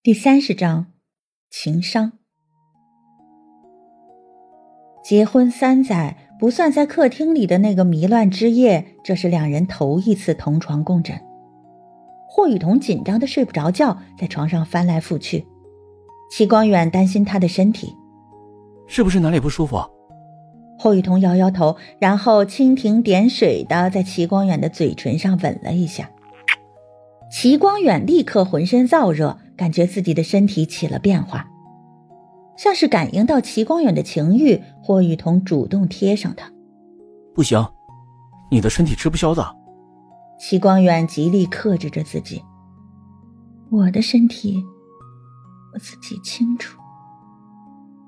第三十章，情商。结婚三载，不算在客厅里的那个迷乱之夜，这是两人头一次同床共枕。霍雨桐紧张的睡不着觉，在床上翻来覆去。齐光远担心他的身体，是不是哪里不舒服？霍雨桐摇摇头，然后蜻蜓点水的在齐光远的嘴唇上吻了一下。齐光远立刻浑身燥热。感觉自己的身体起了变化，像是感应到齐光远的情欲，霍雨桐主动贴上他。不行，你的身体吃不消的。齐光远极力克制着自己。我的身体，我自己清楚。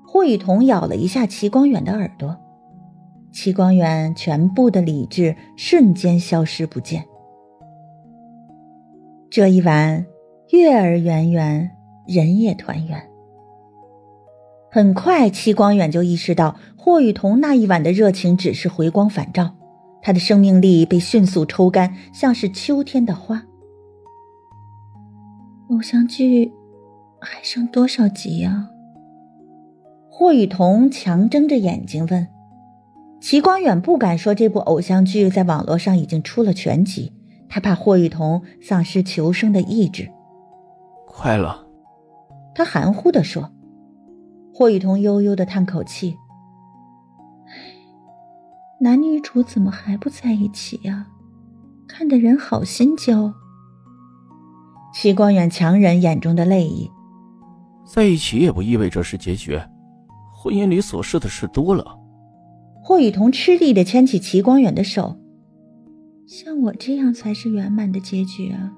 霍雨桐咬了一下齐光远的耳朵，齐光远全部的理智瞬间消失不见。这一晚。月儿圆圆，人也团圆。很快，戚光远就意识到霍雨桐那一晚的热情只是回光返照，他的生命力被迅速抽干，像是秋天的花。偶像剧还剩多少集啊？霍雨桐强睁着眼睛问。齐光远不敢说这部偶像剧在网络上已经出了全集，他怕霍雨桐丧失求生的意志。快了，他含糊的说。霍雨桐悠悠的叹口气：“男女主怎么还不在一起呀？看得人好心焦。”齐光远强忍眼中的泪意：“在一起也不意味着是结局，婚姻里琐事的事多了。”霍雨桐吃力的牵起齐光远的手：“像我这样才是圆满的结局啊。”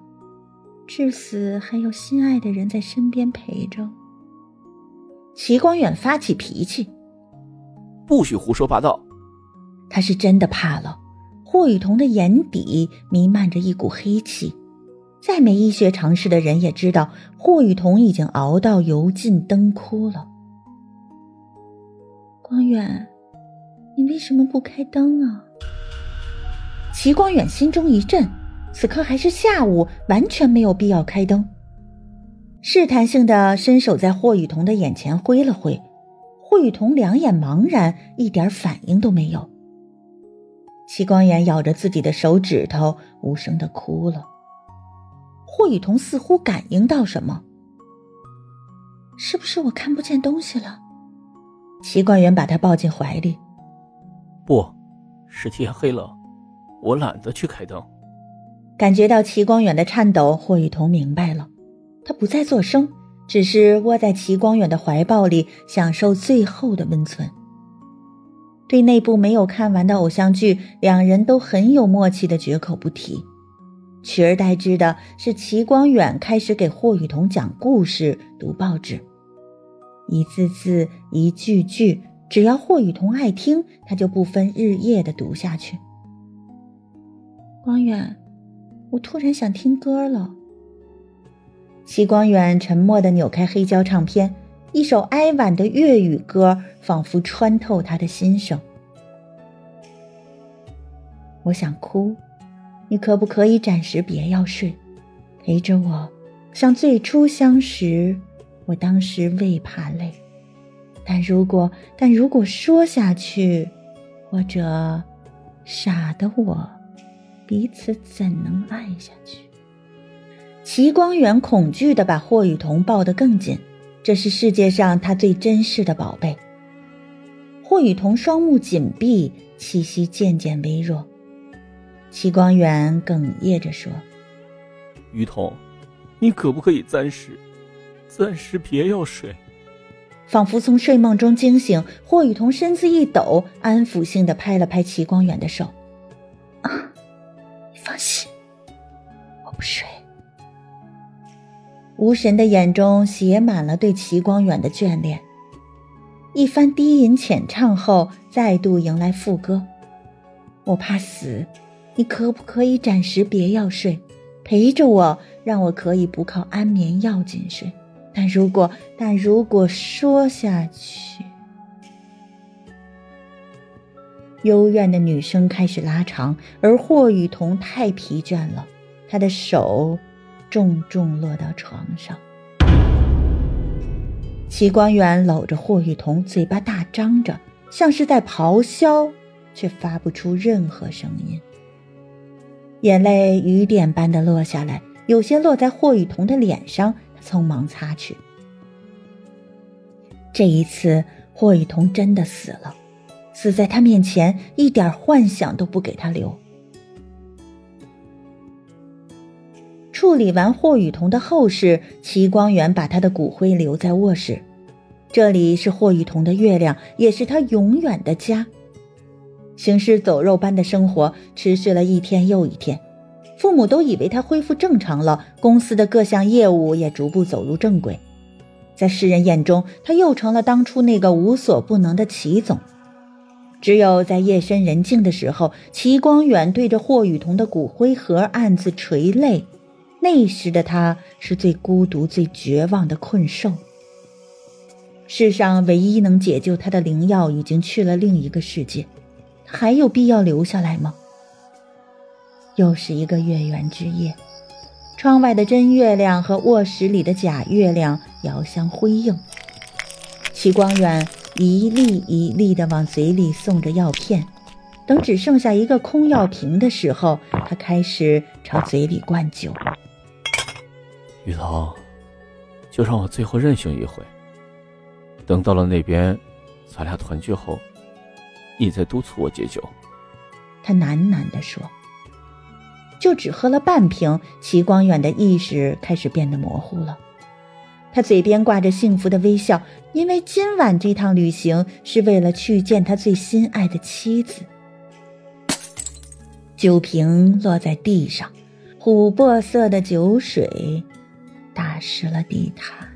至死还有心爱的人在身边陪着。齐光远发起脾气，不许胡说八道。他是真的怕了。霍雨桐的眼底弥漫着一股黑气，再没医学常识的人也知道，霍雨桐已经熬到油尽灯枯了。光远，你为什么不开灯啊？齐光远心中一震。此刻还是下午，完全没有必要开灯。试探性的伸手在霍雨桐的眼前挥了挥，霍雨桐两眼茫然，一点反应都没有。齐光远咬着自己的手指头，无声的哭了。霍雨桐似乎感应到什么，是不是我看不见东西了？齐光远把他抱进怀里，不是天黑了，我懒得去开灯。感觉到齐光远的颤抖，霍雨桐明白了，他不再作声，只是窝在齐光远的怀抱里，享受最后的温存。对那部没有看完的偶像剧，两人都很有默契的绝口不提，取而代之的是齐光远开始给霍雨桐讲故事、读报纸，一字字、一句句，只要霍雨桐爱听，他就不分日夜的读下去。光远。我突然想听歌了。齐光远沉默的扭开黑胶唱片，一首哀婉的粤语歌仿佛穿透他的心声。我想哭，你可不可以暂时别要睡，陪着我，像最初相识。我当时未怕累，但如果但如果说下去，或者傻的我。彼此怎能爱下去？齐光远恐惧的把霍雨桐抱得更紧，这是世界上他最珍视的宝贝。霍雨桐双目紧闭，气息渐渐微弱。齐光远哽咽着说：“雨桐，你可不可以暂时，暂时别要睡？”仿佛从睡梦中惊醒，霍雨桐身子一抖，安抚性的拍了拍齐光远的手。无神的眼中写满了对齐光远的眷恋。一番低吟浅唱后，再度迎来副歌。我怕死，你可不可以暂时别要睡，陪着我，让我可以不靠安眠药进睡。但如果但如果说下去。幽怨的女声开始拉长，而霍雨桐太疲倦了，他的手重重落到床上。齐光远搂着霍雨桐，嘴巴大张着，像是在咆哮，却发不出任何声音。眼泪雨点般的落下来，有些落在霍雨桐的脸上，他匆忙擦去。这一次，霍雨桐真的死了，死在他面前，一点幻想都不给他留。处理完霍雨桐的后事，齐光远把他的骨灰留在卧室。这里是霍雨桐的月亮，也是他永远的家。行尸走肉般的生活持续了一天又一天，父母都以为他恢复正常了，公司的各项业务也逐步走入正轨。在世人眼中，他又成了当初那个无所不能的齐总。只有在夜深人静的时候，齐光远对着霍雨桐的骨灰盒暗自垂泪。那时的他是最孤独、最绝望的困兽。世上唯一能解救他的灵药已经去了另一个世界，还有必要留下来吗？又是一个月圆之夜，窗外的真月亮和卧室里的假月亮遥相辉映。齐光远一粒一粒的往嘴里送着药片，等只剩下一个空药瓶的时候，他开始朝嘴里灌酒。雨桐，就让我最后任性一回。等到了那边，咱俩团聚后，你再督促我戒酒。他喃喃地说。就只喝了半瓶，齐光远的意识开始变得模糊了。他嘴边挂着幸福的微笑，因为今晚这趟旅行是为了去见他最心爱的妻子。酒瓶落在地上，琥珀色的酒水。打湿了地毯。